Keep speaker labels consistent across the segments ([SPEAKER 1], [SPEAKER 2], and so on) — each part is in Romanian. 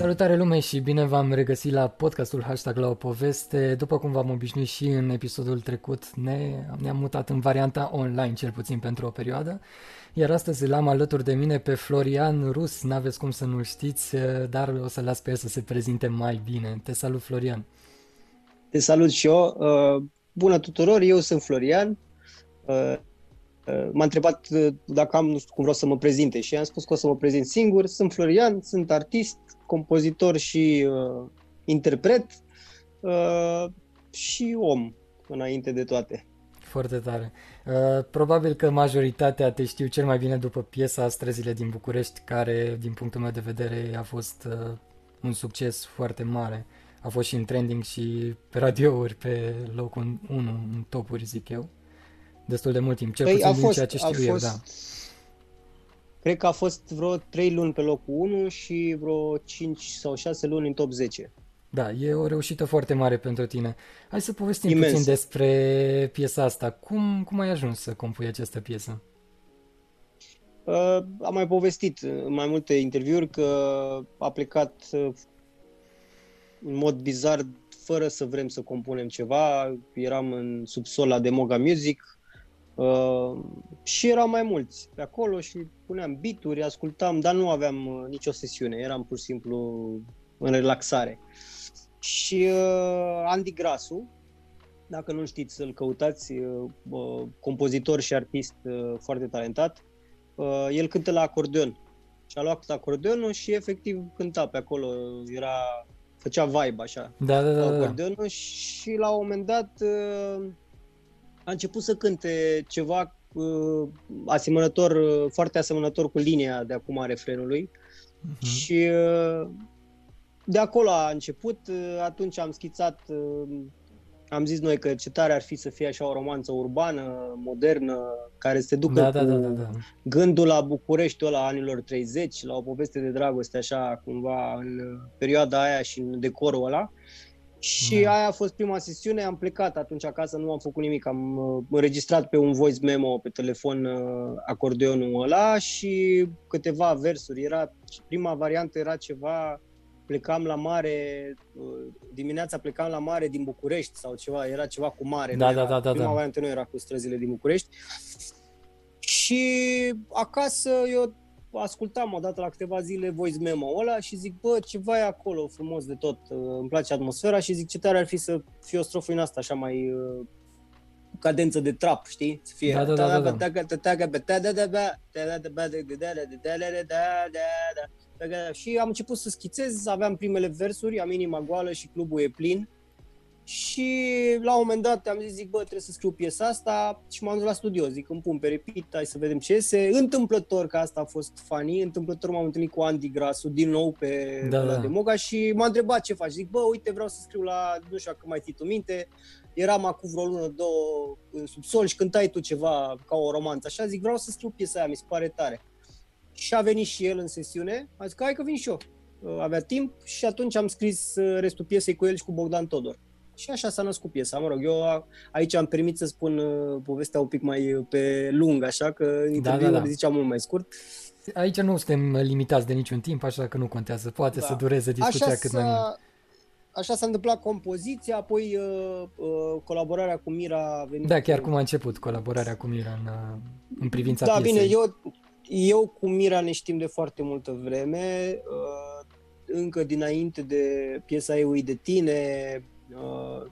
[SPEAKER 1] Salutare lume și bine v-am regăsit la podcastul Hashtag la o poveste. După cum v-am obișnuit și în episodul trecut, ne, ne-am mutat în varianta online, cel puțin pentru o perioadă. Iar astăzi l-am alături de mine pe Florian Rus, n-aveți cum să nu știți, dar o să las pe el să se prezinte mai bine. Te salut, Florian!
[SPEAKER 2] Te salut și eu! Uh, bună tuturor, eu sunt Florian. Uh, uh, m-a întrebat dacă am, nu știu cum vreau să mă prezinte și am spus că o să mă prezint singur. Sunt Florian, sunt artist, compozitor și uh, interpret uh, și om, înainte de toate.
[SPEAKER 1] Foarte tare. Uh, probabil că majoritatea te știu cel mai bine după piesa Străzile din București, care, din punctul meu de vedere, a fost uh, un succes foarte mare. A fost și în trending și pe radiouri, pe locul 1, în topuri, zic eu. Destul de mult timp, cel păi puțin din fost, ceea ce știu fost, eu, da.
[SPEAKER 2] Cred că a fost vreo 3 luni pe locul 1 și vreo 5 sau 6 luni în top 10.
[SPEAKER 1] Da, e o reușită foarte mare pentru tine. Hai să povestim Imens. puțin despre piesa asta. Cum, cum ai ajuns să compui această piesă?
[SPEAKER 2] Uh, am mai povestit în mai multe interviuri că a plecat uh, în mod bizar fără să vrem să compunem ceva. Eram în subsol la Demoga Music uh, și eram mai mulți pe acolo și puneam bituri, ascultam, dar nu aveam uh, nicio sesiune, eram pur și simplu în relaxare. Și uh, Andy Grasu, dacă nu știți să-l căutați, uh, uh, compozitor și artist uh, foarte talentat, uh, el cântă la acordeon. Și a luat acordeonul și efectiv cânta pe acolo, era, făcea vibe așa,
[SPEAKER 1] da, da, da, da.
[SPEAKER 2] acordeonul și la un moment dat uh, a început să cânte ceva uh, asemănător, uh, foarte asemănător cu linia de acum a refrenului. Uh-huh. Și uh, de acolo a început, uh, atunci am schițat, uh, am zis noi că ce tare ar fi să fie așa o romanță urbană, modernă, care se ducă da, da, da, da, da. gândul la Bucureștiul ăla anilor 30, la o poveste de dragoste așa cumva în perioada aia și în decorul ăla. Și da. aia a fost prima sesiune, am plecat atunci acasă, nu am făcut nimic, am uh, înregistrat pe un voice memo pe telefon uh, acordeonul ăla și câteva versuri. Era, prima variantă era ceva, plecam la mare, uh, dimineața plecam la mare din București sau ceva, era ceva cu mare.
[SPEAKER 1] Da,
[SPEAKER 2] da,
[SPEAKER 1] da, da,
[SPEAKER 2] prima
[SPEAKER 1] da.
[SPEAKER 2] variantă nu era cu străzile din București. Și acasă eu ascultam odată la câteva zile voice memo ăla și zic, bă, ceva e acolo frumos de tot, îmi place atmosfera și zic ce tare ar fi să fie o strofă în asta așa mai cadență de trap, știi? Să fie și am început să schițez, aveam primele versuri, am inima goală și clubul e plin și la un moment dat am zis, zic, bă, trebuie să scriu piesa asta și m-am dus la studio, zic, îmi pun pe repeat, hai să vedem ce iese. Întâmplător, că asta a fost funny, întâmplător m-am întâlnit cu Andy Grasu din nou pe da, la da. Demoga și m-a întrebat ce faci. Zic, bă, uite, vreau să scriu la, nu știu că mai ții tu minte, eram acum vreo lună, două în subsol și cântai tu ceva ca o romanță, așa, zic, vreau să scriu piesa aia, mi se pare tare. Și a venit și el în sesiune, a zis, hai că vin și eu. Avea timp și atunci am scris restul piesei cu el și cu Bogdan Todor. Și așa s-a născut piesa. Mă rog, eu aici am permit să spun uh, povestea un pic mai uh, pe lung, așa că în da, da, da. ziceam mult mai scurt.
[SPEAKER 1] Aici nu suntem limitați de niciun timp, așa că nu contează. Poate da. să dureze discuția așa cât mai mult.
[SPEAKER 2] Așa s-a întâmplat compoziția, apoi uh, uh, colaborarea cu Mira a venit.
[SPEAKER 1] Da, chiar cum a început colaborarea cu Mira în, uh, în privința
[SPEAKER 2] da,
[SPEAKER 1] piesei.
[SPEAKER 2] Da, bine, eu, eu cu Mira ne știm de foarte multă vreme. Uh, încă dinainte de piesa Eu de tine, Uh,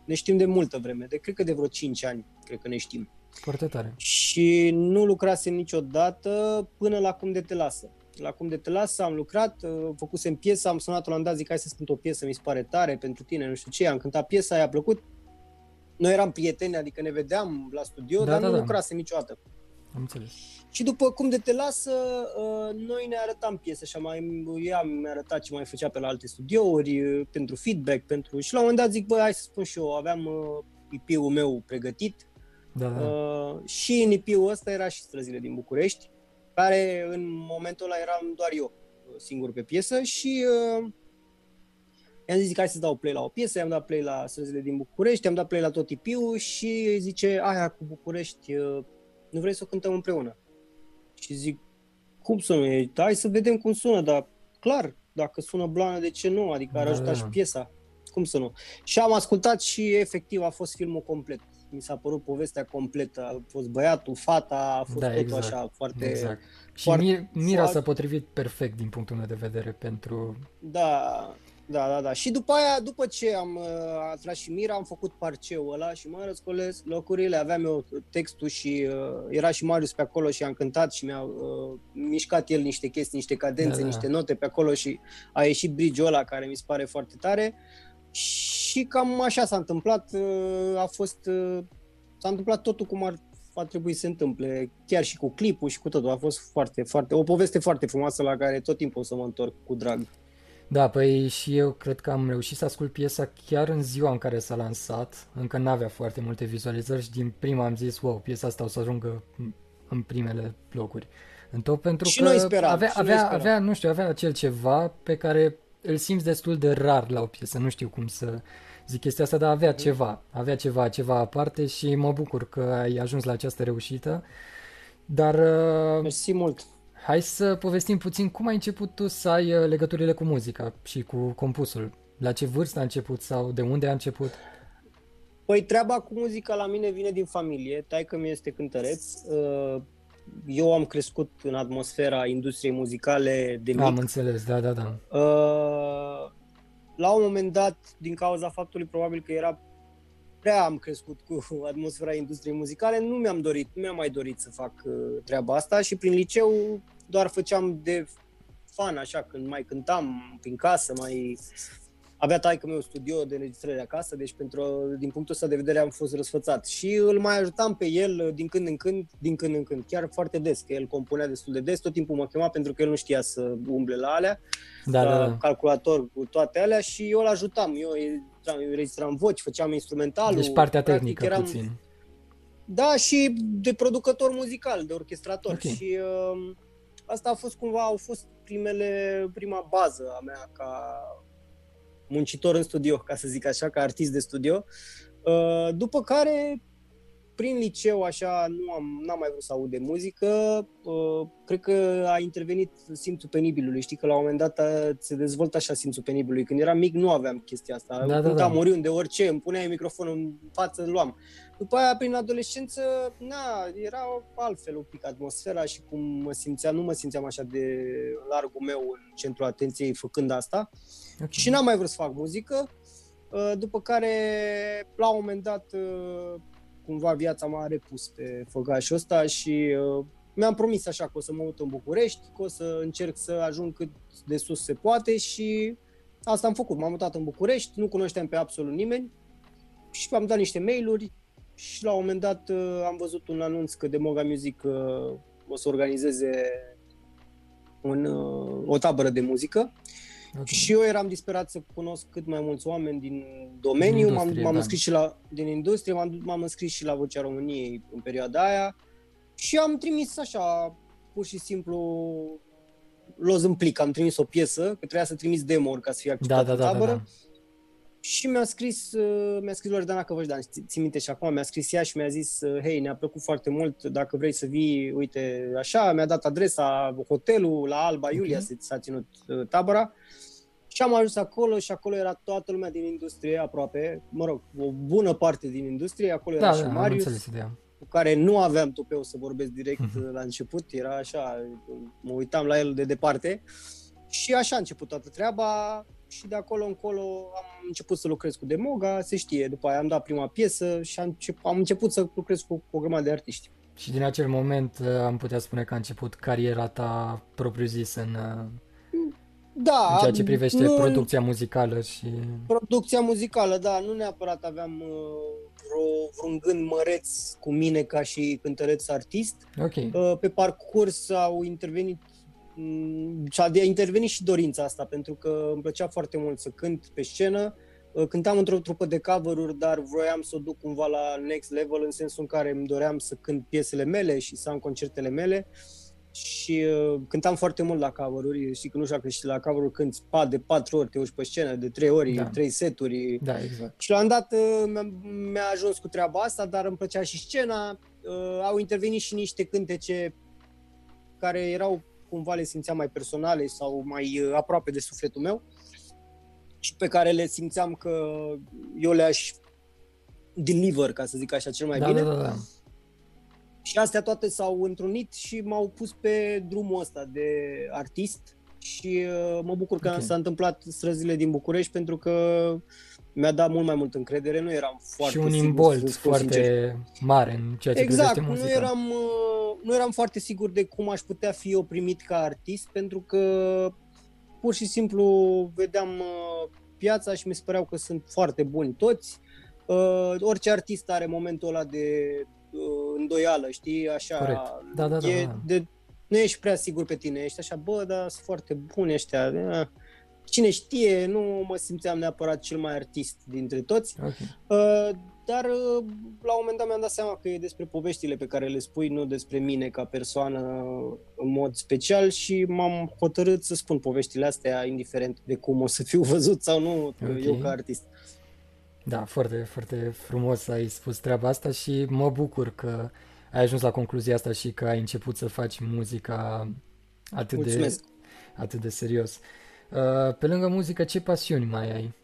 [SPEAKER 2] ne știm de multă vreme, de cred că de vreo 5 ani, cred că ne știm.
[SPEAKER 1] Foarte tare.
[SPEAKER 2] Și nu lucrasem niciodată până la Cum de te lasă. La Cum de te lasă am lucrat, uh, făcusem piesa, am sunat-o la dat, zic hai să spun o piesă, mi se pare tare pentru tine, nu știu ce, am cântat piesa, i-a plăcut. Noi eram prieteni, adică ne vedeam la studio, da, dar da, nu da. lucrasem niciodată.
[SPEAKER 1] Am înțeles.
[SPEAKER 2] Și după cum de te lasă, uh, noi ne arătam piese și mai, ea mi-a arătat ce mai făcea pe la alte studiouri, uh, pentru feedback, pentru... Și la un moment dat zic, bă, hai să spun și eu, aveam IP-ul uh, meu pregătit
[SPEAKER 1] da, da.
[SPEAKER 2] și în IP-ul ăsta era și Străzile din București, care în momentul ăla eram doar eu singur pe piesă și uh, i-am zis, hai să dau play la o piesă, i-am dat play la Străzile din București, i-am dat play la tot IP-ul și zice, aia cu București, uh, nu vrei să o cântăm împreună? Și zic, cum să nu e? Hai să vedem cum sună, dar clar, dacă sună blană, de ce nu? Adică ar da, ajuta da. și piesa. Cum să nu? Și am ascultat și efectiv a fost filmul complet. Mi s-a părut povestea completă. A fost băiatul, fata, a fost da, totul exact. așa foarte... Exact.
[SPEAKER 1] Și foarte, Mira foarte... s-a potrivit perfect din punctul meu de vedere pentru...
[SPEAKER 2] Da, da, da, da. Și după aia, după ce am uh, atras și Mira, am făcut parceul ăla și mă răscolesc locurile, aveam eu textul și uh, era și Marius pe acolo și am cântat și mi-a uh, mișcat el niște chestii, niște cadențe, da, da. niște note pe acolo și a ieșit bridge ăla care mi se pare foarte tare. Și cam așa s-a întâmplat, uh, a fost, uh, s-a întâmplat totul cum ar a trebuit să se întâmple, chiar și cu clipul și cu totul. A fost foarte, foarte, o poveste foarte frumoasă la care tot timpul o să mă întorc cu drag.
[SPEAKER 1] Da, păi și eu cred că am reușit să ascult piesa chiar în ziua în care s-a lansat. Încă n-avea foarte multe vizualizări și din prima am zis, wow, piesa asta o să ajungă în primele locuri. În tot pentru
[SPEAKER 2] și
[SPEAKER 1] că
[SPEAKER 2] noi speram,
[SPEAKER 1] avea,
[SPEAKER 2] și
[SPEAKER 1] avea,
[SPEAKER 2] noi speram.
[SPEAKER 1] avea, nu știu, avea acel ceva pe care îl simți destul de rar la o piesă. Nu știu cum să zic chestia asta, dar avea ceva. Avea ceva, ceva aparte și mă bucur că ai ajuns la această reușită. Dar...
[SPEAKER 2] Uh, Mersi mult!
[SPEAKER 1] Hai să povestim puțin cum ai început tu să ai uh, legăturile cu muzica și cu compusul. La ce vârstă a început sau de unde a început?
[SPEAKER 2] Păi treaba cu muzica la mine vine din familie. Taică mi este cântăreț. Uh, eu am crescut în atmosfera industriei muzicale de mic.
[SPEAKER 1] Am înțeles, da, da, da.
[SPEAKER 2] Uh, la un moment dat, din cauza faptului probabil că era prea am crescut cu atmosfera industriei muzicale, nu mi-am dorit, nu mi-am mai dorit să fac treaba asta și prin liceu doar făceam de fan, așa, când mai cântam prin casă, mai... Avea taică meu studio de înregistrare acasă, deci pentru, din punctul ăsta de vedere am fost răsfățat. Și îl mai ajutam pe el din când în când, din când în când, chiar foarte des, că el compunea destul de des, tot timpul mă chema pentru că el nu știa să umble la alea,
[SPEAKER 1] da, la da, da.
[SPEAKER 2] calculator cu toate alea și eu îl ajutam. Eu înregistram voci, făceam instrumentalul.
[SPEAKER 1] Deci partea tehnică eram, puțin.
[SPEAKER 2] Da, și de producător muzical, de orchestrator. Okay. Și uh, asta a fost cumva, au fost primele, prima bază a mea ca muncitor în studio, ca să zic așa, ca artist de studio. Uh, după care, prin liceu, așa, nu am, n-am mai vrut să aud de muzică. Uh, cred că a intervenit simțul penibilului. Știi că la un moment dat se dezvoltă așa simțul penibilului. Când eram mic nu aveam chestia asta. Da, da, da. oriunde, orice, îmi puneai microfonul în față, îl luam. După aia, prin adolescență, na, era altfel un pic atmosfera și cum mă simțeam, nu mă simțeam așa de largul meu în centrul atenției făcând asta. Okay. Și n-am mai vrut să fac muzică. Uh, după care, la un moment dat, uh, cumva viața m-a repus pe făgașul ăsta și uh, mi-am promis așa că o să mă mut în București, că o să încerc să ajung cât de sus se poate și asta am făcut. M-am mutat în București, nu cunoșteam pe absolut nimeni și am dat niște mail-uri și la un moment dat am văzut un anunț că Demoga Music o să organizeze un, o tabără de muzică Okay. Și eu eram disperat să cunosc cât mai mulți oameni din domeniu, din m-am, m-am da. înscris și la, din industrie, m-am, m-am înscris și la Vocea României în perioada aia și am trimis așa, pur și simplu, loz în plic, am trimis o piesă, că trebuia să trimis demo ca să fie acceptat da, da, în tabără. Da, da, da. Și mi-a scris, uh, mi-a scris Loredana Căvășdan, ții minte și acum, mi-a scris ea și mi-a zis, uh, hei, ne-a plăcut foarte mult, dacă vrei să vii, uite, așa, mi-a dat adresa, hotelul la Alba Iulia okay. s-a ținut uh, tabăra. Și am ajuns acolo și acolo era toată lumea din industrie aproape, mă rog, o bună parte din industrie, acolo era da, și da, Marius, cu care nu aveam tupeu să vorbesc direct uh-huh. la început, era așa, mă uitam la el de departe și așa a început toată treaba și de acolo încolo am început să lucrez cu Demoga, se știe, după aia am dat prima piesă și am, încep, am început să lucrez cu o grămadă de artiști.
[SPEAKER 1] Și din acel moment uh, am putea spune că a început cariera ta propriu-zis în, uh,
[SPEAKER 2] da,
[SPEAKER 1] în ceea ce privește nu, producția muzicală și...
[SPEAKER 2] Producția muzicală, da, nu neapărat aveam uh, vreo, vreun gând măreț cu mine ca și cântăreț artist.
[SPEAKER 1] Okay.
[SPEAKER 2] Uh, pe parcurs au intervenit mm, și a intervenit și dorința asta, pentru că îmi plăcea foarte mult să cânt pe scenă. Uh, cântam într-o trupă de cover dar vroiam să o duc cumva la next level, în sensul în care îmi doream să cânt piesele mele și să am concertele mele. Uh, și uh, cântam foarte mult la cover-uri, știi că nu știu că și la cover când spa de patru ori, te urci pe scenă, de trei ori, da. trei seturi.
[SPEAKER 1] Da, exact.
[SPEAKER 2] Și la un dat uh, mi-a, mi-a ajuns cu treaba asta, dar îmi plăcea și scena. Uh, au intervenit și niște cântece care erau cumva le simțeam mai personale sau mai uh, aproape de sufletul meu și pe care le simțeam că eu le-aș deliver, ca să zic așa, cel mai
[SPEAKER 1] da,
[SPEAKER 2] bine.
[SPEAKER 1] Da, da, da.
[SPEAKER 2] Și astea toate s-au întrunit și m-au pus pe drumul ăsta de artist și uh, mă bucur că okay. s-a întâmplat străzile din București pentru că mi-a dat mult mai mult încredere, nu eram foarte
[SPEAKER 1] Și un
[SPEAKER 2] sigur,
[SPEAKER 1] imbold foarte sincer. mare în ceea ce
[SPEAKER 2] exact,
[SPEAKER 1] muzica.
[SPEAKER 2] nu eram, uh, nu eram foarte sigur de cum aș putea fi eu primit ca artist pentru că pur și simplu vedeam uh, piața și mi se păreau că sunt foarte buni toți. Uh, orice artist are momentul ăla de uh, îndoială, știi, așa.
[SPEAKER 1] Corect. Da, da, da,
[SPEAKER 2] e
[SPEAKER 1] da.
[SPEAKER 2] De, nu ești prea sigur pe tine, ești așa, bă, dar sunt foarte buni ăștia. Eh. Cine știe, nu mă simțeam neapărat cel mai artist dintre toți.
[SPEAKER 1] Okay.
[SPEAKER 2] Uh, dar uh, la un moment dat mi-am dat seama că e despre poveștile pe care le spui, nu despre mine ca persoană în mod special și m-am hotărât să spun poveștile astea, indiferent de cum o să fiu văzut sau nu okay. eu ca artist.
[SPEAKER 1] Da, foarte, foarte frumos ai spus treaba asta și mă bucur că ai ajuns la concluzia asta și că ai început să faci muzica atât
[SPEAKER 2] Mulțumesc.
[SPEAKER 1] de atât de serios. Uh, pe lângă muzică, ce pasiuni mai ai?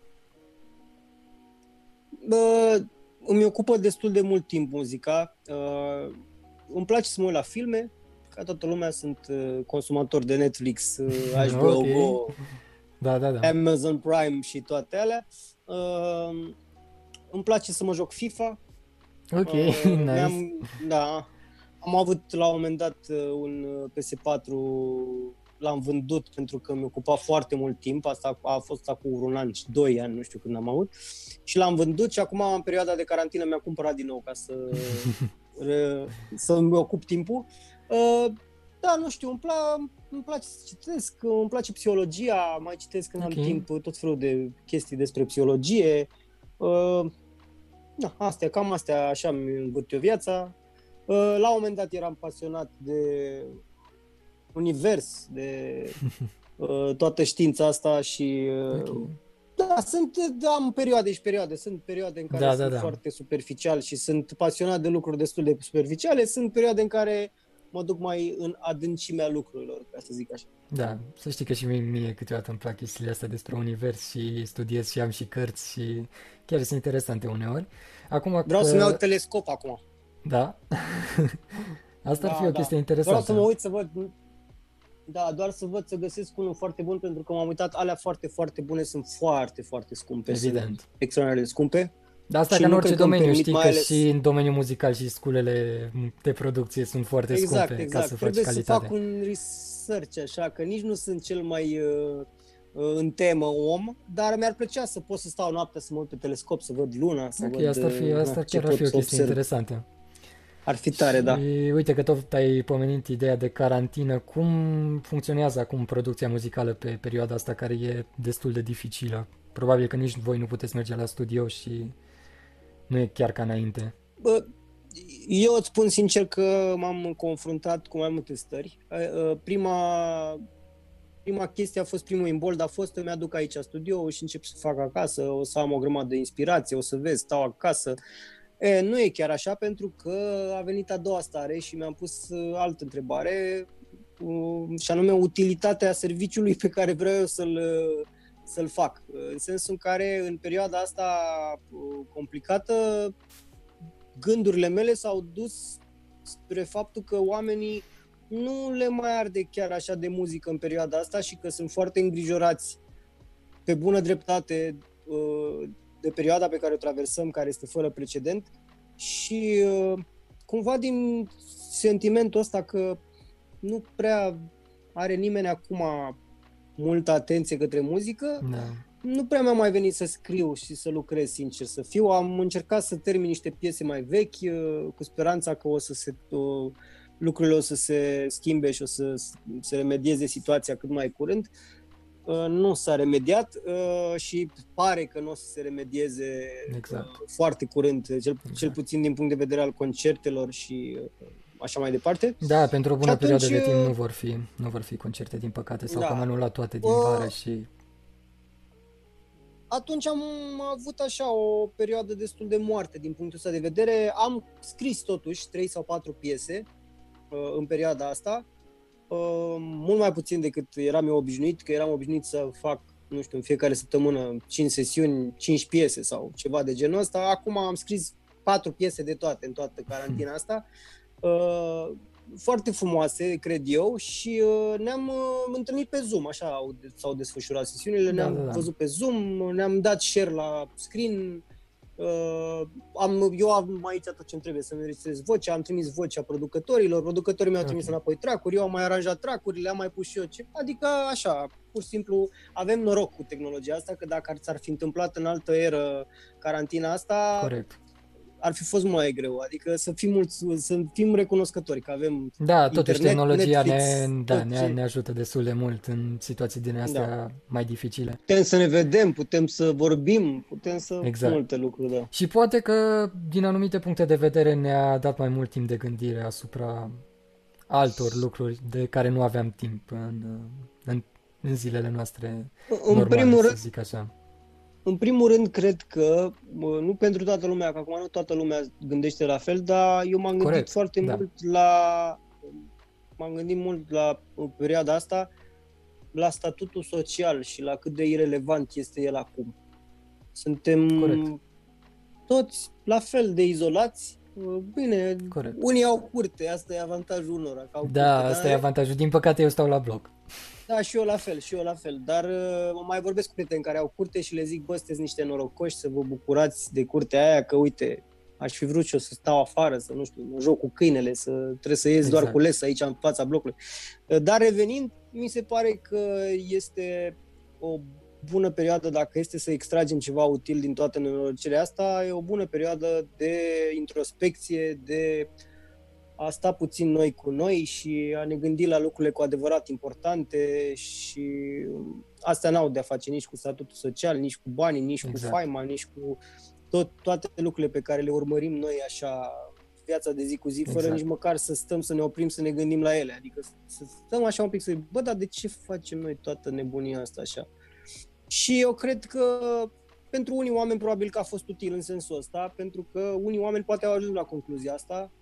[SPEAKER 2] Bă, îmi ocupă destul de mult timp muzica. Uh, îmi place să mă uit la filme. Ca toată lumea sunt uh, consumator de Netflix, uh, HBO
[SPEAKER 1] Ok.
[SPEAKER 2] Go,
[SPEAKER 1] Da, da, da.
[SPEAKER 2] Amazon Prime și toate alea. Uh, îmi place să mă joc FIFA.
[SPEAKER 1] Ok,
[SPEAKER 2] Uh,
[SPEAKER 1] nice.
[SPEAKER 2] mi-am- da. Am avut la un moment dat uh, un uh, PS4, l-am vândut pentru că mi ocupa foarte mult timp, asta a fost acum un an și doi ani, nu știu când am avut, și l-am vândut și acum în perioada de carantină mi-am cumpărat din nou ca să, re- să-mi ocup timpul. Uh, Da, nu știu, îmi, pla- îmi place să citesc, îmi place psihologia, mai citesc când
[SPEAKER 1] Ok.
[SPEAKER 2] am timp tot felul de chestii despre psihologie. Uh, da, astea, cam astea, așa mi îngurt eu viața. Uh, la un moment dat eram pasionat de univers, de uh, toată știința asta și uh,
[SPEAKER 1] Ok.
[SPEAKER 2] da, sunt, da, am perioade și perioade. Sunt perioade în care
[SPEAKER 1] Da,
[SPEAKER 2] sunt
[SPEAKER 1] da, da.
[SPEAKER 2] foarte superficial și sunt pasionat de lucruri destul de superficiale. Sunt perioade în care mă duc mai în adâncimea lucrurilor, ca să zic așa.
[SPEAKER 1] Da, să știi că și mie, mie câteodată îmi plac chestiile astea despre univers și studiez și am și cărți și chiar sunt interesante uneori. Acum
[SPEAKER 2] Vreau
[SPEAKER 1] că...
[SPEAKER 2] să-mi iau telescop acum.
[SPEAKER 1] Da? Asta ar
[SPEAKER 2] Da,
[SPEAKER 1] fi o
[SPEAKER 2] da.
[SPEAKER 1] chestie
[SPEAKER 2] Vreau
[SPEAKER 1] interesantă.
[SPEAKER 2] să mă uit să văd da, doar să văd să găsesc unul foarte bun pentru că m-am uitat, alea foarte, foarte bune sunt foarte, foarte scumpe.
[SPEAKER 1] Evident.
[SPEAKER 2] Sunt extraordinar de scumpe.
[SPEAKER 1] Dar asta
[SPEAKER 2] Și
[SPEAKER 1] ca în
[SPEAKER 2] nu
[SPEAKER 1] orice
[SPEAKER 2] cred că îmi
[SPEAKER 1] domeniu,
[SPEAKER 2] permit,
[SPEAKER 1] știi
[SPEAKER 2] mai
[SPEAKER 1] că
[SPEAKER 2] ales-
[SPEAKER 1] și în domeniul muzical și sculele de producție sunt foarte
[SPEAKER 2] exact,
[SPEAKER 1] scumpe
[SPEAKER 2] exact.
[SPEAKER 1] ca să faci
[SPEAKER 2] Trebuie
[SPEAKER 1] calitate.
[SPEAKER 2] să fac un research așa, că nici nu sunt cel mai uh, uh, în temă om, dar mi-ar plăcea să pot să stau noaptea să mă uit pe telescop, să văd luna, să
[SPEAKER 1] Ok,
[SPEAKER 2] văd
[SPEAKER 1] asta ar fi,
[SPEAKER 2] uh,
[SPEAKER 1] asta
[SPEAKER 2] na, ce
[SPEAKER 1] chiar ar fi o
[SPEAKER 2] pot să
[SPEAKER 1] chestie
[SPEAKER 2] observ.
[SPEAKER 1] interesantă.
[SPEAKER 2] Ar fi tare, da.
[SPEAKER 1] Și uite că tot ai pomenit ideea de carantină. Cum funcționează acum producția muzicală pe perioada asta care e destul de dificilă? Probabil că nici voi nu puteți merge la studio și nu e chiar ca înainte.
[SPEAKER 2] Bă, eu îți spun sincer că m-am confruntat cu mai multe stări. Uh, uh, Prima, prima chestie a fost, primul imbold a fost, îmi aduc aici studio și încep să fac acasă, o să am o grămadă de inspirație, o să vezi, stau acasă. E, nu e chiar așa pentru că a venit a doua stare și mi-am pus uh, altă întrebare uh, și anume utilitatea serviciului pe care vreau eu să-l, uh, să-l fac. Uh, În sensul în care în perioada asta uh, complicată gândurile mele s-au dus spre faptul că oamenii nu le mai arde chiar așa de muzică în perioada asta și că sunt foarte îngrijorați pe bună dreptate uh, de perioada pe care o traversăm, care este fără precedent și uh, cumva din sentimentul ăsta că nu prea are nimeni acum multă atenție către muzică,
[SPEAKER 1] Da.
[SPEAKER 2] nu prea mi-a mai venit să scriu și să lucrez, sincer să fiu. Am încercat să termin niște piese mai vechi, uh, cu speranța că o să se, uh, lucrurile o să se schimbe și o să se remedieze situația cât mai curând. Uh, Nu s-a remediat uh, și pare că nu o să se remedieze
[SPEAKER 1] Exact.
[SPEAKER 2] uh, foarte curând, cel, cel
[SPEAKER 1] Exact.
[SPEAKER 2] puțin din punct de vedere al concertelor și uh, așa mai departe.
[SPEAKER 1] Da, pentru o bună
[SPEAKER 2] Și atunci,
[SPEAKER 1] perioadă de timp
[SPEAKER 2] uh,
[SPEAKER 1] nu vor fi, nu vor fi concerte, din păcate, sau
[SPEAKER 2] Da.
[SPEAKER 1] că am anulat toate din
[SPEAKER 2] Uh,
[SPEAKER 1] vară și...
[SPEAKER 2] atunci am avut așa o perioadă destul de moarte din punctul ăsta de vedere. Am scris totuși trei sau patru piese uh, în perioada asta uh, mult mai puțin decât eram eu obișnuit, că eram obișnuit să fac, nu știu, în fiecare săptămână 5 sesiuni, 5 piese sau ceva de genul ăsta. Acum am scris 4 piese de toate în toată carantina asta. Uh, foarte frumoase, cred eu, și uh, ne-am uh, întâlnit pe Zoom, așa au, s-au desfășurat sesiunile, da, ne-am da, da. văzut pe Zoom, ne-am dat share la screen, uh, am, eu am aici tot ce-mi trebuie să înregistrez vocea, am trimis vocea producătorilor, producătorii mi-au trimis okay. înapoi tracuri, eu am mai aranjat tracuri, le-am mai pus și eu, ce, adică așa, pur și simplu avem noroc cu tehnologia asta, că dacă ar, s-ar fi întâmplat în altă eră carantina asta,
[SPEAKER 1] Corect
[SPEAKER 2] ar fi fost mai greu. Adică să fim, mulți, să fim recunoscători că avem
[SPEAKER 1] Da, totuși internet, tehnologia Netflix, ne, da, ne, ne ajută destul de mult în situații din astea da. mai dificile.
[SPEAKER 2] Putem să ne vedem, putem să vorbim, putem să exact. multe lucruri, da.
[SPEAKER 1] Și poate că din anumite puncte de vedere ne-a dat mai mult timp de gândire asupra altor lucruri de care nu aveam timp în, în, în zilele noastre în normale, primul să zic așa.
[SPEAKER 2] În primul rând, cred că, nu pentru toată lumea, că acum nu toată lumea gândește la fel, dar eu m-am gândit Corect, foarte da. mult la... M-am gândit mult la în perioada asta la statutul social și la cât de irelevant este el acum. Suntem Corect. toți la fel de izolați, Bine, Corect. unii au curte, asta e avantajul unora. Că au
[SPEAKER 1] da, curte, asta dar... e avantajul. Din păcate eu stau la bloc.
[SPEAKER 2] Da, și eu la fel, și eu la fel. Dar uh, mai vorbesc cu prieteni care au curte și le zic, bă, sunteți niște norocoși să vă bucurați de curtea aia, că uite, aș fi vrut și eu să stau afară, să nu știu, mă joc cu câinele, să trebuie să ies exact. doar cu les aici în fața blocului. Uh, dar revenind, mi se pare că este o bună perioadă, dacă este să extragem ceva util din toată nenorocirea asta, e o bună perioadă de introspecție, de uh, a sta puțin noi cu noi și a ne gândi la lucrurile cu adevărat importante și astea n-au de-a face nici cu statutul social, nici cu banii, nici exact. cu faima, nici cu tot, toate lucrurile pe care le urmărim noi așa viața de zi cu zi, fără exact. nici măcar să stăm să ne oprim să ne gândim la ele. Adică să stăm așa un pic să bă, dar de ce facem noi toată nebunia asta așa? Și eu cred că pentru unii oameni probabil că a fost util în sensul ăsta, pentru că unii oameni poate au ajuns la concluzia asta,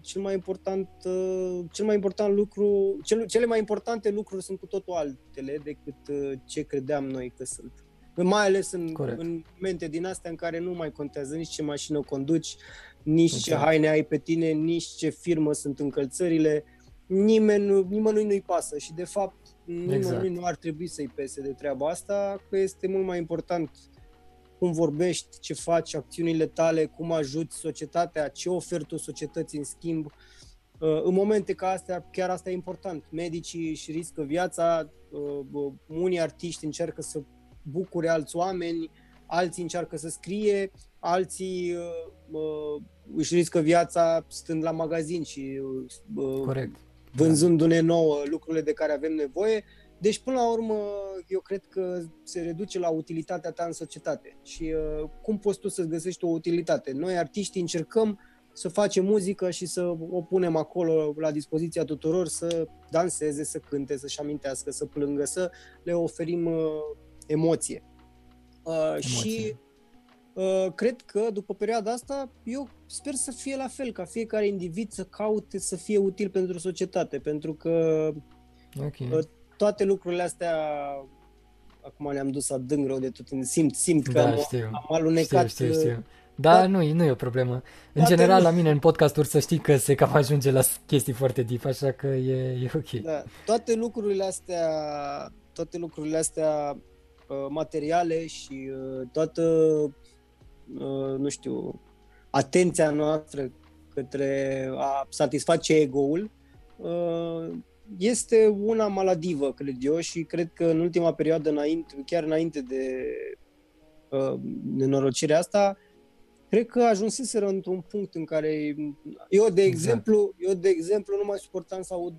[SPEAKER 2] cel mai important, uh, cel mai important lucru, cel, cele mai importante lucruri sunt cu totul altele decât uh, ce credeam noi că sunt. Mai ales în, în momente din astea în care nu mai contează nici ce mașină conduci, nici exact. ce haine ai pe tine, nici ce firmă sunt încălțările. Nimeni, nimănui nu-i pasă și de fapt nimănui exact. nu ar trebui să-i pese de treaba asta, că este mult mai important cum vorbești, ce faci, acțiunile tale, cum ajuți societatea, ce oferi tu societății în schimb. Uh, în momente ca astea, chiar asta e important. Medicii își riscă viața, uh, unii artiști încearcă să bucure alți oameni, alții încearcă să scrie, alții uh, își riscă viața stând la magazin și
[SPEAKER 1] Corect.
[SPEAKER 2] vânzându-ne nouă lucrurile de care avem nevoie. Deci, până la urmă, eu cred că se reduce la utilitatea ta în societate. Și uh, cum poți tu să-ți găsești o utilitate? Noi, artiștii, încercăm să facem muzică și să o punem acolo la dispoziția tuturor, să danseze, să cânte, să-și amintească, să plângă, să le oferim uh, emoție. Uh, emoție. Și uh, cred că după perioada asta, eu sper să fie la fel, ca fiecare individ să caute să fie util pentru societate, pentru că okay. uh, toate lucrurile astea acum ne-am dus adânc rău de tot, simt, simt că
[SPEAKER 1] da,
[SPEAKER 2] am,
[SPEAKER 1] știu.
[SPEAKER 2] am alunecat.
[SPEAKER 1] Știu, știu, știu. Da, da, nu, nu e o problemă. În general, la mine în podcasturi să știi că se cam ajunge la chestii foarte deep, așa că e, e ok.
[SPEAKER 2] Da, toate lucrurile astea, toate lucrurile astea uh, materiale și uh, toată, uh, nu știu, atenția noastră către a satisface ego-ul, este una maladivă, cred eu, și cred că în ultima perioadă, înainte, chiar înainte de uh, nenorocirea asta, cred că ajunseseră într-un punct în care eu, de exact. exemplu, eu, de exemplu, nu mai suportam să aud,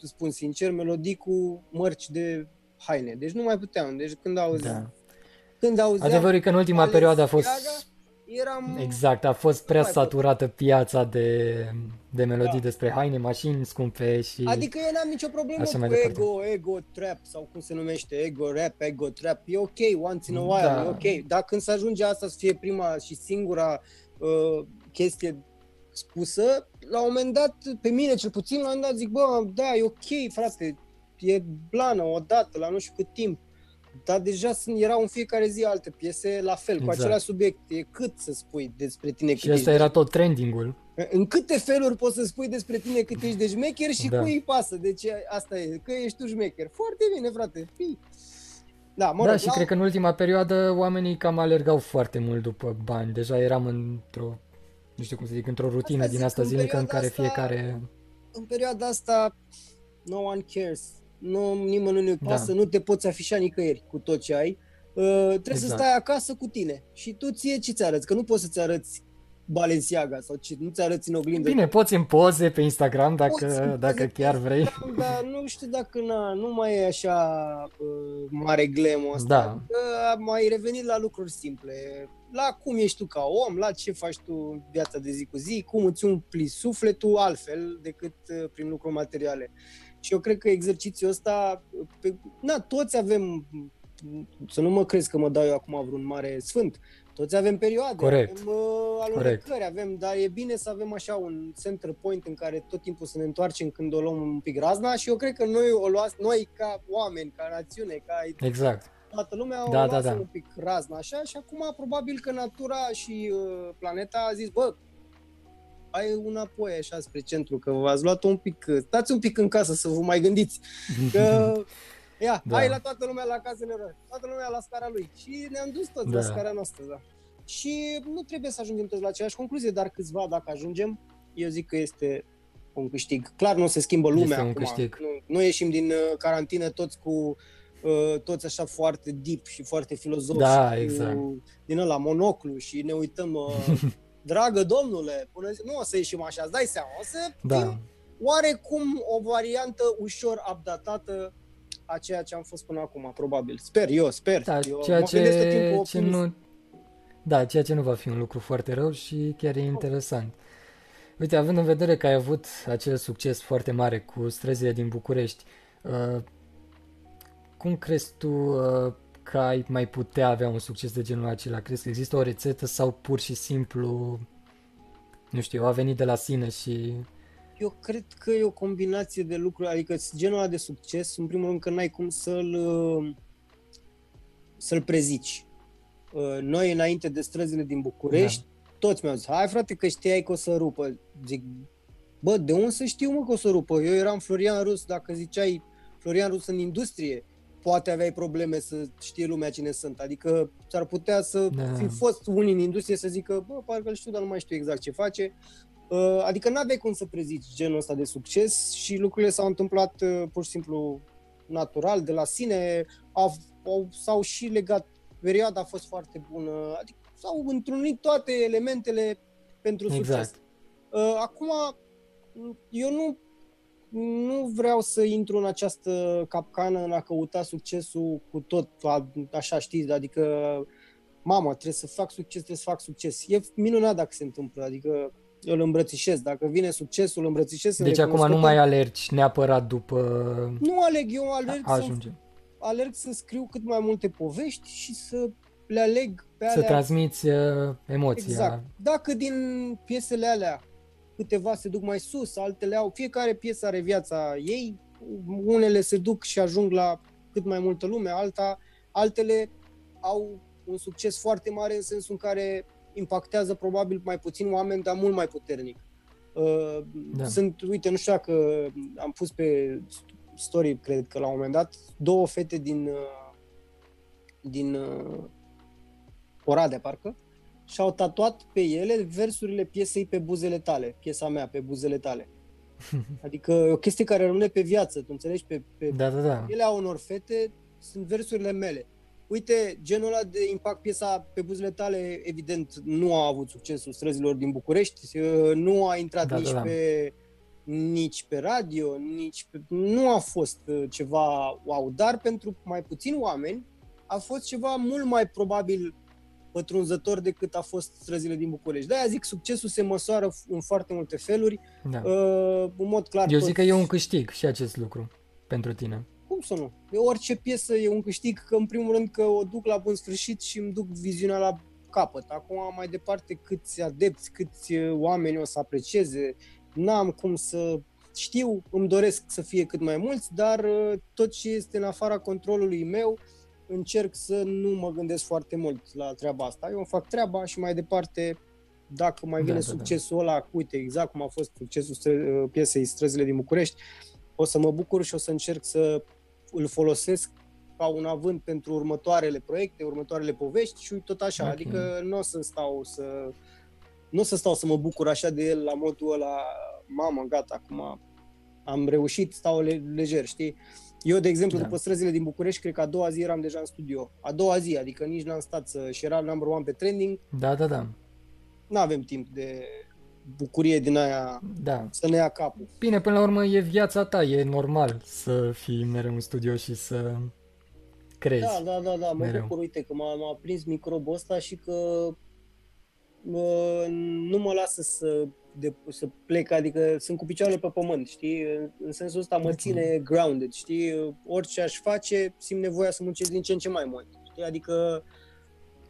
[SPEAKER 2] îți spun sincer, melodii cu mărci de haine. Deci nu mai puteam. Deci când auzi... Da.
[SPEAKER 1] Când auzeam... Adevărul e că în ultima perioadă a fost... Iaga, eram... Exact, a fost prea saturată piața de, de melodii da. despre haine, mașini scumpe și...
[SPEAKER 2] Adică eu n-am nicio problemă cu ego, ego, ego trap sau cum se numește, ego rap, ego trap, e ok, once in a while, da. e ok. Dar când se ajunge asta să fie prima și singura uh, chestie spusă, la un moment dat, pe mine cel puțin, la un moment dat zic, bă, da, e ok, frate, e blană, o dată, la nu știu cât timp. Dar deja sunt, erau în fiecare zi alte piese la fel, exact. cu același subiect. E cât să spui despre tine.
[SPEAKER 1] Și asta era tot trendingul.
[SPEAKER 2] În câte feluri poți să spui despre tine cât ești de șmecher și da. cui îi pasă. Deci asta e, că ești tu șmecher. Foarte bine, frate, fii.
[SPEAKER 1] Da, mă da, rog, da, și la... cred că în ultima perioadă oamenii cam alergau foarte mult după bani. Deja eram într-o, nu știu cum să zic, într-o rutină asta din asta zilnică în care asta, fiecare...
[SPEAKER 2] În perioada asta, no one cares. Nu, nimănui nu-i da. pasă, da. nu te poți afișa nicăieri cu tot ce ai. Uh, trebuie exact. să stai acasă cu tine. Și tu ție ce ți arăți? Că nu poți să-ți arăți Balenciaga sau ce, nu ți arăți în oglindă.
[SPEAKER 1] Bine, poți în poze pe Instagram dacă, poți dacă chiar vrei.
[SPEAKER 2] Dar nu știu dacă na, nu mai e așa uh, mare glemul ăsta.
[SPEAKER 1] Da.
[SPEAKER 2] Că mai revenit la lucruri simple. La cum ești tu ca om, la ce faci tu în viața de zi cu zi, cum îți umpli sufletul altfel decât uh, prin lucruri materiale. Și eu cred că exercițiul ăsta, pe, na, toți avem, să nu mă crezi că mă dau eu acum vreun mare sfânt, toți avem perioade,
[SPEAKER 1] Corect.
[SPEAKER 2] avem uh, alunecări, avem, dar e bine să avem așa un center point în care tot timpul să ne întoarcem când o luăm un pic razna și eu cred că noi o luați, noi ca oameni, ca națiune, ca
[SPEAKER 1] exact.
[SPEAKER 2] toată lumea da, o da, da. un pic razna așa și acum probabil că natura și uh, planeta a zis, bă, ai înapoi așa spre centru, că v-ați luat un pic, stați un pic în casă să vă mai gândiți. Că, ia, da. hai la toată lumea la casele lor, toată lumea la scara lui. Și ne-am dus toți da. la scara noastră, da. Și nu trebuie să ajungem toți la aceeași concluzie, dar câțiva, dacă ajungem, eu zic că este un câștig. Clar nu se schimbă lumea este un acum. Câștig. Nu, nu ieșim din uh, carantină toți cu uh, toți așa foarte deep și foarte filozofi
[SPEAKER 1] da, exact. cu,
[SPEAKER 2] din ăla monoclu și ne uităm uh, dragă domnule, până zi, nu o să ieșim așa, îți dai seama, o să da. fim oarecum o variantă ușor updatată a ceea ce am fost până acum, probabil. Sper, eu sper.
[SPEAKER 1] Da,
[SPEAKER 2] eu
[SPEAKER 1] ceea ce, ce nu, da, ceea ce nu va fi un lucru foarte rău și chiar e interesant. Uite, având în vedere că ai avut acel succes foarte mare cu străzile din București, uh, cum crezi tu uh, că ai mai putea avea un succes de genul acela? Crezi că există o rețetă sau pur și simplu, nu știu, a venit de la sine și...
[SPEAKER 2] Eu cred că e o combinație de lucruri, adică genul ăla de succes, în primul rând că n-ai cum să-l, să-l prezici. Noi, înainte de străzile din București, da. toți mi-au zis, hai frate că știai că o să rupă. Zic, bă, de unde să știu mă că o să rupă? Eu eram Florian Rus, dacă ziceai Florian Rus în industrie, poate aveai probleme să știe lumea cine sunt. Adică s-ar putea să da. fi fost unii în industrie să zică, bă, parcă îl știu, dar nu mai știu exact ce face. Uh, adică nu aveai cum să prezici genul ăsta de succes și lucrurile s-au întâmplat uh, pur și simplu natural, de la sine, au, au, s-au și legat, perioada a fost foarte bună, adică s-au întrunit toate elementele pentru exact. succes. Uh, acum, eu nu nu vreau să intru în această capcană în a căuta succesul cu tot, așa știți, adică mamă, trebuie să fac succes, trebuie să fac succes. E minunat dacă se întâmplă, adică eu îl îmbrățișez. Dacă vine succesul, îl îmbrățișez.
[SPEAKER 1] Deci acum nu mai alergi neapărat după...
[SPEAKER 2] Nu aleg, eu alerg să, alerg să scriu cât mai multe povești și să le aleg pe alea.
[SPEAKER 1] Să transmiți uh, emoția.
[SPEAKER 2] Exact. Dacă din piesele alea câteva se duc mai sus, altele au, fiecare piesă are viața ei, unele se duc și ajung la cât mai multă lume, alta, altele au un succes foarte mare în sensul în care impactează probabil mai puțin oameni, dar mult mai puternic. Uh, da. Sunt, uite, nu știu dacă am pus pe story, cred că la un moment dat, două fete din, uh, din uh, Oradea, parcă, și-au tatuat pe ele versurile piesei pe buzele tale, piesa mea pe buzele tale. Adică o chestie care rămâne pe viață, tu înțelegi? Pe, pe
[SPEAKER 1] da, da, da.
[SPEAKER 2] Ele au unor fete, sunt versurile mele. Uite, genul ăla de impact, piesa pe buzele tale, evident, nu a avut succesul străzilor din București, nu a intrat da, nici, da, da. Pe, nici pe radio, nici pe, nu a fost uh, ceva wow, dar pentru mai puțini oameni a fost ceva mult mai probabil pătrunzător decât a fost străzile din București. De-aia zic, succesul se măsoară în foarte multe feluri. Da. Uh, în mod clar.
[SPEAKER 1] Eu zic că e un câștig și acest lucru pentru tine.
[SPEAKER 2] Cum să nu? De orice piesă e un câștig, că în primul rând că o duc la bun sfârșit și îmi duc viziunea la capăt. Acum, mai departe, câți adepți, câți oameni o să aprecieze, n-am cum să știu, îmi doresc să fie cât mai mulți, dar tot ce este în afara controlului meu, încerc să nu mă gândesc foarte mult la treaba asta. Eu îmi fac treaba și mai departe, dacă mai vine da, succesul da, da. ăla, uite, exact cum a fost succesul stră- piesei Străzile din București, o să mă bucur și o să încerc să îl folosesc ca un avânt pentru următoarele proiecte, următoarele povești și tot așa. Okay. Adică nu o să stau să nu o să stau să mă bucur așa de el la modul ăla, mamă, gata, acum am reușit, stau le- lejer, știi? Eu, de exemplu, da. după străzile din București, cred că a doua zi eram deja în studio. A doua zi, adică nici n-am stat să... și era number one pe trending.
[SPEAKER 1] Da, da, da.
[SPEAKER 2] Nu avem timp de bucurie din aia da. să ne ia capul.
[SPEAKER 1] Bine, până la urmă e viața ta, e normal să fii mereu în studio și să crezi.
[SPEAKER 2] Da, da, da, da, mă mereu. bucur, uite, că m-a, m-a prins microbul ăsta și că uh, nu mă lasă să, de, să plec, adică sunt cu picioarele pe pământ, știi? În sensul ăsta mă ține grounded, știi? Orice aș face, simt nevoia să muncesc din ce în ce mai mult, știi? Adică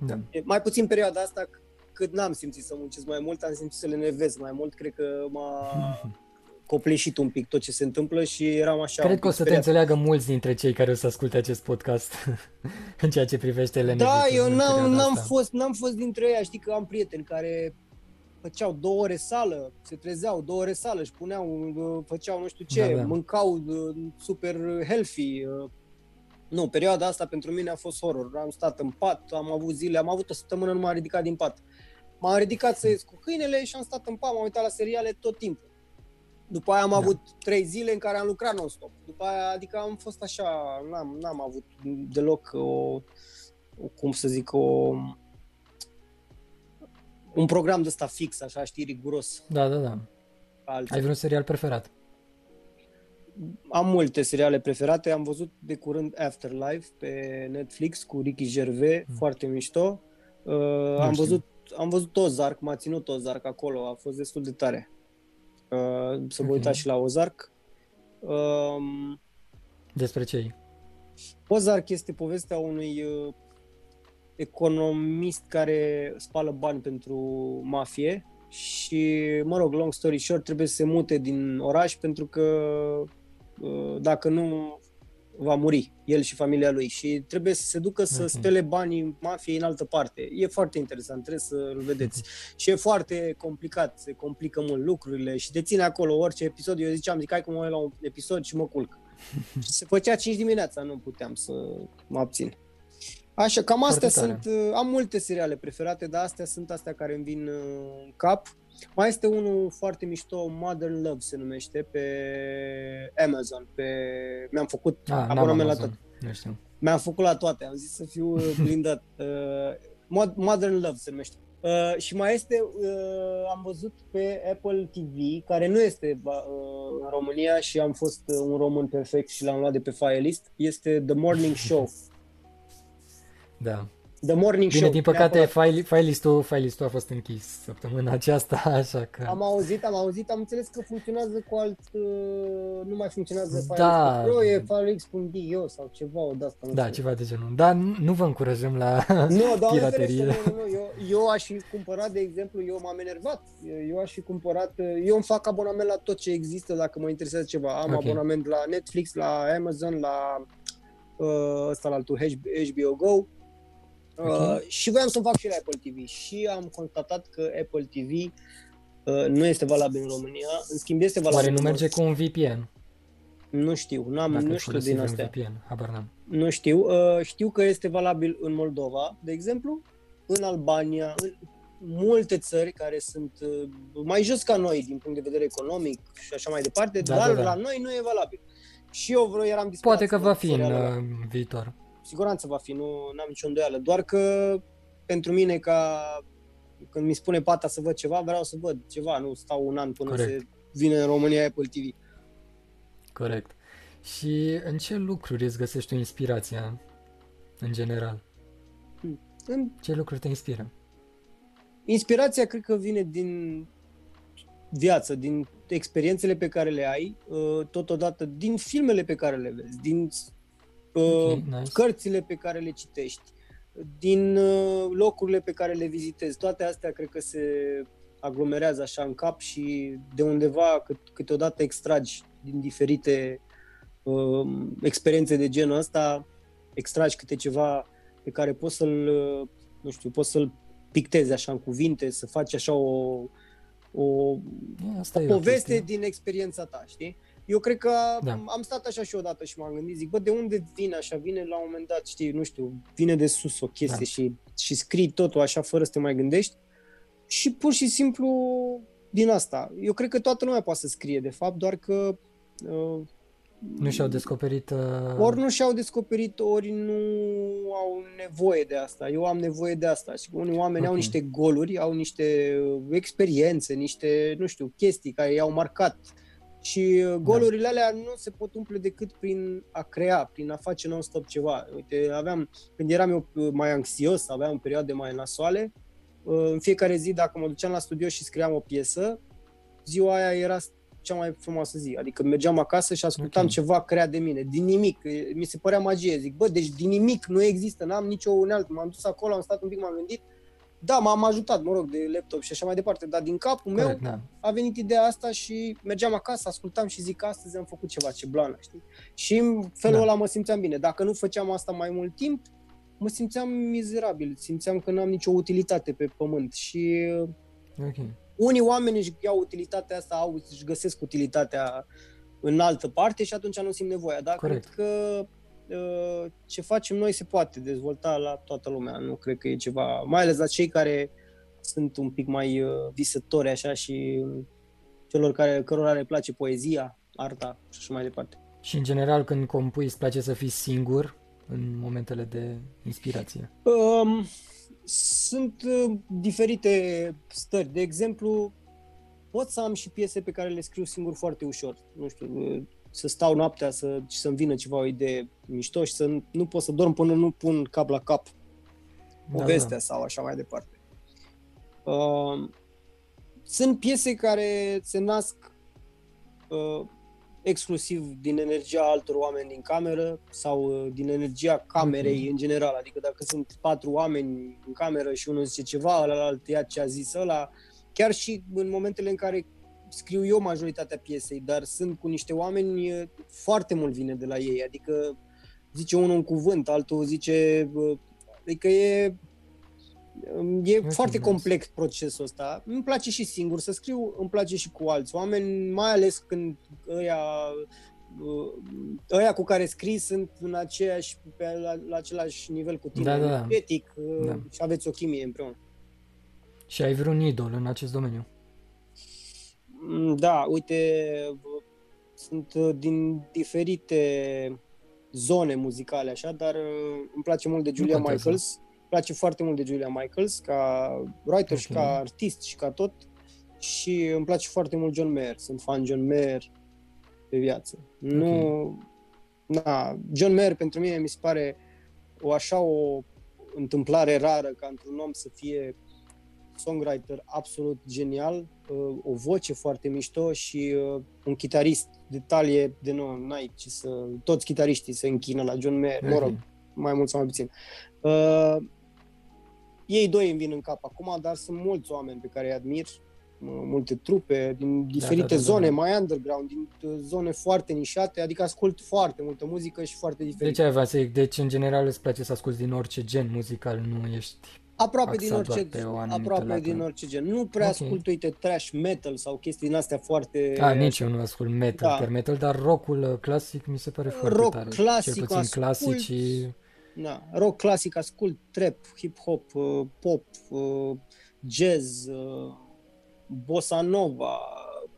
[SPEAKER 2] da. mai puțin perioada asta cât n-am simțit să muncesc mai mult, am simțit să le nevez mai mult, cred că m-a copleșit un pic tot ce se întâmplă și eram așa
[SPEAKER 1] Cred că o să te înțeleagă mulți dintre cei care o să asculte acest podcast în ceea ce privește ele
[SPEAKER 2] Da, eu n-am, n-am, fost, n-am fost dintre ei, știi că am prieteni care făceau două ore sală, se trezeau două ore sală, își puneau, făceau nu știu ce, da, da. mâncau uh, super healthy. Uh. Nu, perioada asta pentru mine a fost horror. Am stat în pat, am avut zile, am avut o săptămână, nu m-am ridicat din pat. M-am ridicat să ies cu câinele și am stat în pat, m-am uitat la seriale tot timpul. După aia am da. avut trei zile în care am lucrat non-stop. După aia, adică am fost așa, n-am, n-am avut deloc o, o cum să zic, o, un program de ăsta fix, așa, știi, riguros.
[SPEAKER 1] Da, da, da. Alții. Ai vreun serial preferat?
[SPEAKER 2] Am multe seriale preferate. Am văzut de curând Afterlife pe Netflix cu Ricky Gervais, mm. foarte mișto. Uh, am văzut am văzut Ozark, m-a ținut Ozark acolo, a fost destul de tare. Uh, să vă uitați și la Ozark.
[SPEAKER 1] Um, Despre ce
[SPEAKER 2] Ozark este povestea unui uh, economist care spală bani pentru mafie și, mă rog, long story short, trebuie să se mute din oraș pentru că uh, dacă nu va muri, el și familia lui și trebuie să se ducă să spele banii mafiei în altă parte. E foarte interesant, trebuie să-l vedeți. și e foarte complicat, se complică mult lucrurile și te ține acolo orice episod. Eu ziceam, zic, hai cum mă la un episod și mă culc. și se făcea 5 dimineața, nu puteam să mă abțin. Așa, cam astea sunt, am multe seriale preferate, dar astea sunt astea care îmi vin în cap. Mai este unul foarte mișto, Modern Love se numește, pe Amazon. Pe... Mi-am făcut ah, abonament la tot. Nu știu. Mi-am făcut la toate, am zis să fiu blindat. Uh, Modern Love se numește. Uh, și mai este, uh, am văzut pe Apple TV, care nu este uh, în România și am fost uh, un român perfect și l-am luat de pe file list, este The Morning Show.
[SPEAKER 1] Da.
[SPEAKER 2] The Morning
[SPEAKER 1] Bine,
[SPEAKER 2] Show.
[SPEAKER 1] din păcate, file, file, list-ul, file list-ul a fost închis săptămâna aceasta, așa că...
[SPEAKER 2] Am auzit, am auzit, am înțeles că funcționează cu alt... Uh, nu mai funcționează file
[SPEAKER 1] da.
[SPEAKER 2] Pro, e FileX.io sau ceva o de asta.
[SPEAKER 1] Da, ceva de genul. Dar nu vă încurajăm la nu, piraterie.
[SPEAKER 2] Nu, nu, eu, eu aș fi cumpărat, de exemplu, eu m-am enervat. Eu aș fi cumpărat, uh, eu îmi fac abonament la tot ce există dacă mă interesează ceva. Am okay. abonament la Netflix, la Amazon, la uh, ăsta la altul HBO Go Okay. Uh, și voiam să fac și la Apple TV și am constatat că Apple TV uh, nu este valabil în România, în schimb este valabil
[SPEAKER 1] Oare nu merge cu un VPN?
[SPEAKER 2] Nu știu, n-am, Dacă nu știu din astea.
[SPEAKER 1] VPN, habar n-am.
[SPEAKER 2] Nu știu, uh, știu că este valabil în Moldova, de exemplu, în Albania, în multe țări care sunt uh, mai jos ca noi din punct de vedere economic și așa mai departe, da, dar da, da. la noi nu e valabil. Și eu vreau, eram
[SPEAKER 1] disperat. Poate că va fi în uh, viitor
[SPEAKER 2] siguranță va fi, nu am nicio îndoială. Doar că pentru mine, ca când mi spune pata să văd ceva, vreau să văd ceva, nu stau un an până Corect. se vine în România Apple TV.
[SPEAKER 1] Corect. Și în ce lucruri îți găsești o inspirație în general? Hmm. În... Ce lucruri te inspiră?
[SPEAKER 2] Inspirația cred că vine din viață, din experiențele pe care le ai, uh, totodată din filmele pe care le vezi, din okay, uh, nice. cărțile pe care le citești. din uh, locurile pe care le vizitez. Toate astea cred că se aglomerează așa în cap și de undeva cât, câteodată extragi din diferite uh, experiențe de genul ăsta, extragi câte ceva pe care poți să-l, uh, nu știu, poți să-l pictezi așa în cuvinte, să faci așa o, o, Asta o poveste o din experiența ta, știi? Eu cred că da. am stat așa și odată și m-am gândit, zic, bă, de unde vine așa? Vine la un moment dat, știi, nu știu, vine de sus o chestie da. și, și scrii totul așa fără să te mai gândești și pur și simplu din asta. Eu cred că toată lumea poate să scrie, de fapt, doar că uh,
[SPEAKER 1] nu și-au descoperit... Uh...
[SPEAKER 2] Ori nu și-au descoperit, ori nu au nevoie de asta. Eu am nevoie de asta. Și unii oameni okay. au niște goluri, au niște experiențe, niște, nu știu, chestii care i-au marcat. Și uh, golurile da. alea nu se pot umple decât prin a crea, prin a face non-stop ceva. Uite, aveam, când eram eu mai anxios, aveam perioade mai nasoale, uh, în fiecare zi, dacă mă duceam la studio și scriam o piesă, ziua aia era cea mai frumoasă zi. Adică mergeam acasă și ascultam okay. ceva creat de mine, din nimic. Mi se părea magie. Zic, bă, deci din nimic nu există, n-am nicio unealtă. M-am dus acolo, am stat un pic, m-am gândit. Da, m-am ajutat, mă rog, de laptop și așa mai departe, dar din capul Corect, meu da. a venit ideea asta și mergeam acasă, ascultam și zic, astăzi am făcut ceva, ce blană, știi? Și în felul da. ăla mă simțeam bine. Dacă nu făceam asta mai mult timp, mă simțeam mizerabil, simțeam că n-am nicio utilitate pe pământ și okay unii oameni își iau utilitatea asta, au, își găsesc utilitatea în altă parte și atunci nu simt nevoia. Dar Corect. cred că uh, ce facem noi se poate dezvolta la toată lumea. Nu cred că e ceva, mai ales la cei care sunt un pic mai uh, visători așa și celor care, cărora le place poezia, arta și așa mai departe.
[SPEAKER 1] Și în general când compui îți place să fii singur în momentele de inspirație?
[SPEAKER 2] Um, sunt uh, diferite stări. De exemplu, pot să am și piese pe care le scriu singur foarte ușor. Nu știu, uh, să stau noaptea să, și să-mi vină ceva o idee mișto și să nu pot să dorm până nu pun cap la cap povestea da, da. sau așa mai departe. Uh, sunt piese care se nasc uh, exclusiv din energia altor oameni din cameră sau uh, din energia camerei mm-hmm. în general. Adică dacă sunt patru oameni în cameră și unul zice ceva, ălalt ia ce a zis ăla, chiar și în momentele în care scriu eu majoritatea piesei, dar sunt cu niște oameni, uh, foarte mult vine de la ei. Adică zice unul un cuvânt, altul zice... Uh, adică e E foarte complex procesul ăsta. Îmi place și singur să scriu, îmi place și cu alți oameni, mai ales când ăia, uh, ăia cu care scrii sunt în aceeași, pe, la, la același nivel cu tine, da, da, da. etic uh, da. și aveți o chimie împreună.
[SPEAKER 1] Și ai vreun idol în acest domeniu?
[SPEAKER 2] Mm, da, uite, sunt uh, din diferite zone muzicale așa, dar îmi place mult de Julia Michaels place foarte mult de Julia Michaels ca writer okay. și ca artist și ca tot. Și îmi place foarte mult John Mayer. Sunt fan John Mayer pe viață. Okay. Nu... Na, John Mayer pentru mine mi se pare o așa o întâmplare rară ca într-un om să fie songwriter absolut genial, uh, o voce foarte mișto și uh, un chitarist de talie de nou, n-ai ce să... Toți chitariștii se închină la John Mayer, okay. mă rog, mai mult sau mai puțin. Uh, ei doi îmi vin în cap acum, dar sunt mulți oameni pe care îi admir, multe trupe din da, diferite da, da, da, zone, da. mai underground, din uh, zone foarte nișate, adică ascult foarte multă muzică și foarte diferită.
[SPEAKER 1] Deci, ai să zic, deci în general îți place să asculti din orice gen muzical, nu ești
[SPEAKER 2] Aproape din orice, aproape din orice gen. Nu prea okay. ascult, uite, trash metal sau chestii din astea foarte...
[SPEAKER 1] A, nici eu nu ascult metal, da. metal, dar rockul uh, clasic mi se pare foarte
[SPEAKER 2] Rock
[SPEAKER 1] tare.
[SPEAKER 2] clasic
[SPEAKER 1] Cel puțin ascult, clasicii
[SPEAKER 2] da, rock clasic, ascult trap, hip-hop, uh, pop, uh, jazz, uh, bossa nova,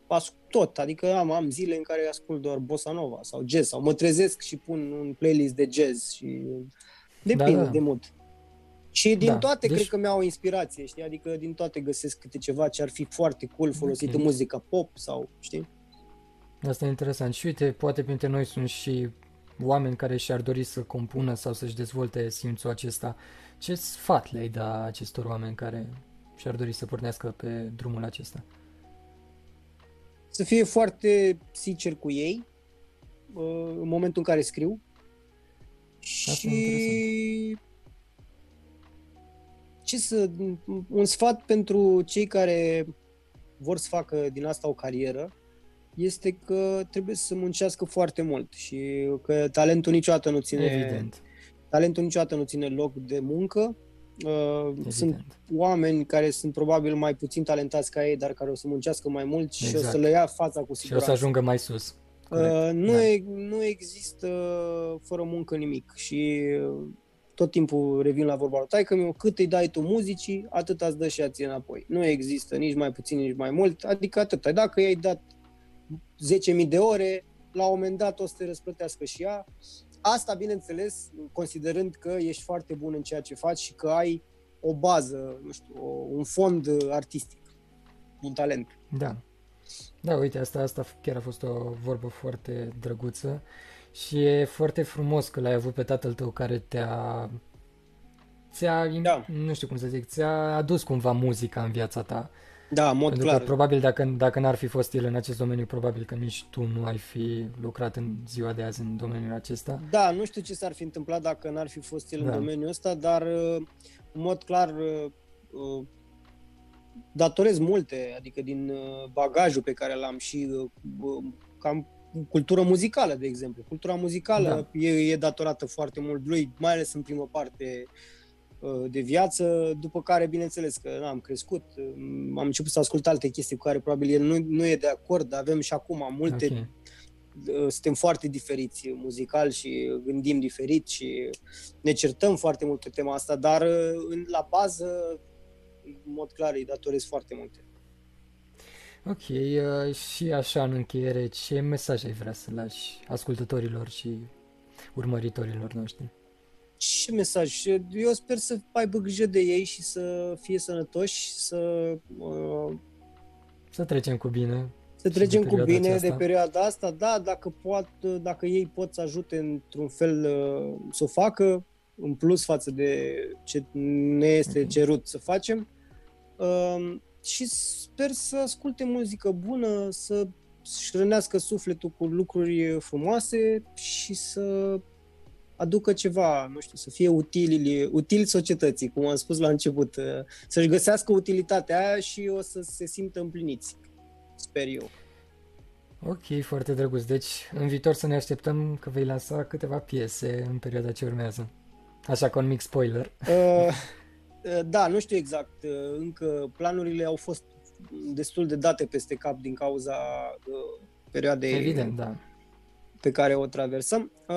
[SPEAKER 2] ascult tot, adică am, am zile în care ascult doar bossa nova sau jazz sau mă trezesc și pun un playlist de jazz și depinde da, da. de mod. Și din da. toate deci... cred că mi-au o inspirație, știi? Adică din toate găsesc câte ceva ce ar fi foarte cool folosit okay. în muzica pop sau, știi?
[SPEAKER 1] Asta e interesant. Și uite, poate printre noi sunt și oameni care și-ar dori să compună sau să-și dezvolte simțul acesta, ce sfat le-ai da acestor oameni care și-ar dori să pornească pe drumul acesta?
[SPEAKER 2] Să fie foarte sincer cu ei uh, în momentul în care scriu Asta și ce să, un sfat pentru cei care vor să facă din asta o carieră este că trebuie să muncească foarte mult și că talentul niciodată nu ține
[SPEAKER 1] Evident.
[SPEAKER 2] talentul niciodată nu ține loc de muncă. Uh, sunt oameni care sunt probabil mai puțin talentați ca ei, dar care o să muncească mai mult exact. și o să exact. le ia fața cu siguranță.
[SPEAKER 1] Și o să ajungă mai sus.
[SPEAKER 2] Uh, nu, da. e, nu există fără muncă nimic și uh, tot timpul revin la vorba lui că cât îi dai tu muzicii, atât îți dă și ea ție înapoi. Nu există nici mai puțin, nici mai mult, adică atât. Dacă i-ai dat 10.000 de ore, la un moment dat o să te răsplătească și ea. Asta, bineînțeles, considerând că ești foarte bun în ceea ce faci și că ai o bază, nu știu, o, un fond artistic, un talent.
[SPEAKER 1] Da. Da, uite, asta, asta chiar a fost o vorbă foarte drăguță și e foarte frumos că l-ai avut pe tatăl tău care te-a ți-a, da. nu știu cum să zic, ți-a adus cumva muzica în viața ta.
[SPEAKER 2] Da, în mod
[SPEAKER 1] Pentru
[SPEAKER 2] clar.
[SPEAKER 1] Că, probabil dacă, dacă n-ar fi fost el în acest domeniu, probabil că nici tu nu ai fi lucrat în ziua de azi în domeniul acesta.
[SPEAKER 2] Da, nu știu ce s-ar fi întâmplat dacă n-ar fi fost el da. în domeniul ăsta, dar în mod clar datorez multe, adică din bagajul pe care l-am și cam cultură muzicală, de exemplu. Cultura muzicală da. e, e datorată foarte mult lui, mai ales în primă parte uh, de viață, după care, bineînțeles, că am crescut, um, am început să ascult alte chestii cu care probabil el nu, nu e de acord, dar avem și acum multe, okay. Uh, suntem foarte diferiți muzical și gândim diferit și ne certăm foarte mult pe tema asta, dar uh, la bază, în mod clar, îi datorez foarte multe.
[SPEAKER 1] Ok, uh, și așa în încheiere, ce mesaj ai vrea să lași ascultătorilor și urmăritorilor noștri?
[SPEAKER 2] Ce mesaj? Eu sper să aibă grijă de ei și să fie sănătoși, să... Uh,
[SPEAKER 1] să trecem cu bine.
[SPEAKER 2] Să trecem cu bine aceasta. de perioada asta, da, dacă, poat, dacă ei pot să ajute într-un fel uh, să o facă, în plus față de ce ne este okay. cerut să facem. Uh, și sper să asculte muzică bună, să își rănească sufletul cu lucruri frumoase și să aducă ceva, nu știu, să fie util, util societății, cum am spus la început, să-și găsească utilitatea aia și o să se simtă împliniți, sper eu.
[SPEAKER 1] Ok, foarte drăguț. Deci, în viitor să ne așteptăm că vei lansa câteva piese în perioada ce urmează. Așa, cu un mic spoiler. Uh,
[SPEAKER 2] Eh, da, nu știu exact. Eh, încă planurile au fost destul de date peste cap din cauza uh, perioadei
[SPEAKER 1] Evident, da.
[SPEAKER 2] pe care o traversăm. Uh,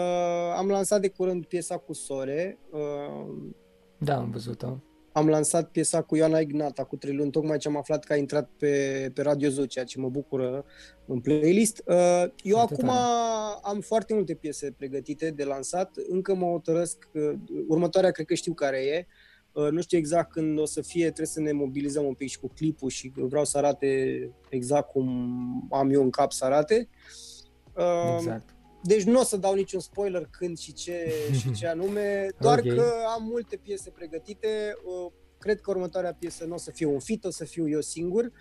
[SPEAKER 2] am lansat de curând piesa cu Sore. Uh,
[SPEAKER 1] da, am văzut-o.
[SPEAKER 2] Am lansat piesa cu Ioana Ignata cu trei luni, tocmai ce am aflat că a intrat pe, pe Radio Zoo, ceea ce mă bucură în playlist. Uh, eu foarte acum tare. am foarte multe piese pregătite de lansat, încă mă hotărăsc, uh, următoarea cred că știu care e, uh, Uh, nu știu exact când o să fie, trebuie să ne mobilizăm un pic și cu clipul și vreau să arate exact cum am eu în cap să arate.
[SPEAKER 1] Uh, exact.
[SPEAKER 2] Deci nu o să dau niciun spoiler când și ce, și ce anume, doar okay. că am multe piese pregătite. Uh, cred că următoarea piesă nu o să fie un fit, o să fiu eu singur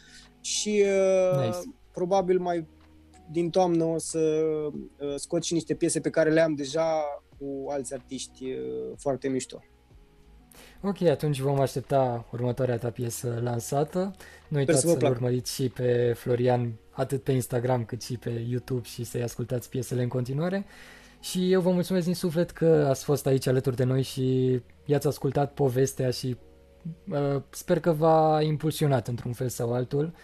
[SPEAKER 2] și nice. probabil mai din toamnă o să scot și niște piese pe care le am deja cu alți artiști foarte mișto.
[SPEAKER 1] Ok, atunci vom aștepta următoarea ta piesă lansată. Nu uitați să-l să urmăriți și pe Florian atât pe Instagram cât și pe YouTube și să-i ascultați piesele în continuare. Și eu vă mulțumesc din suflet că ați fost aici alături de noi și i-ați ascultat povestea și uh, sper că v-a impulsionat într-un fel sau altul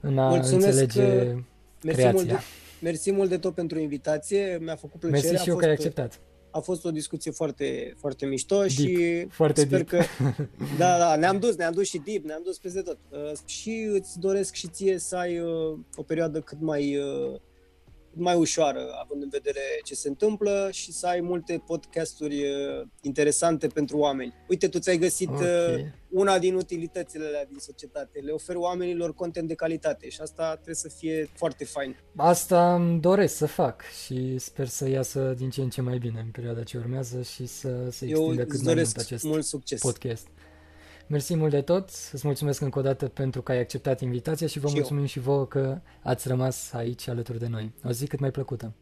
[SPEAKER 1] în a mulțumesc înțelege că... creația.
[SPEAKER 2] Mersi mult, de, mersi mult de tot pentru invitație, mi-a făcut plăcere.
[SPEAKER 1] Mersi și eu că ai acceptat
[SPEAKER 2] a fost o discuție foarte, foarte mișto deep, și
[SPEAKER 1] foarte
[SPEAKER 2] sper
[SPEAKER 1] deep.
[SPEAKER 2] că da, da, ne-am dus, ne-am dus și deep, ne-am dus peste tot. Uh, și îți doresc și ție să ai uh, o perioadă cât mai uh, mai ușoară, având în vedere ce se întâmplă și să ai multe podcasturi uh, interesante pentru oameni. Uite, tu ți-ai găsit okay. Uh, una din utilitățile alea din societate. Le ofer oamenilor content de calitate și asta trebuie să fie foarte fain.
[SPEAKER 1] Asta îmi doresc să fac și sper să iasă din ce în ce mai bine în perioada ce urmează și să se extindă cât mai mult acest
[SPEAKER 2] mult succes.
[SPEAKER 1] podcast. Mersi mult de tot, îți mulțumesc încă o dată pentru că ai acceptat invitația și vă și mulțumim eu. și vouă că ați rămas aici alături de noi. O zi cât mai plăcută.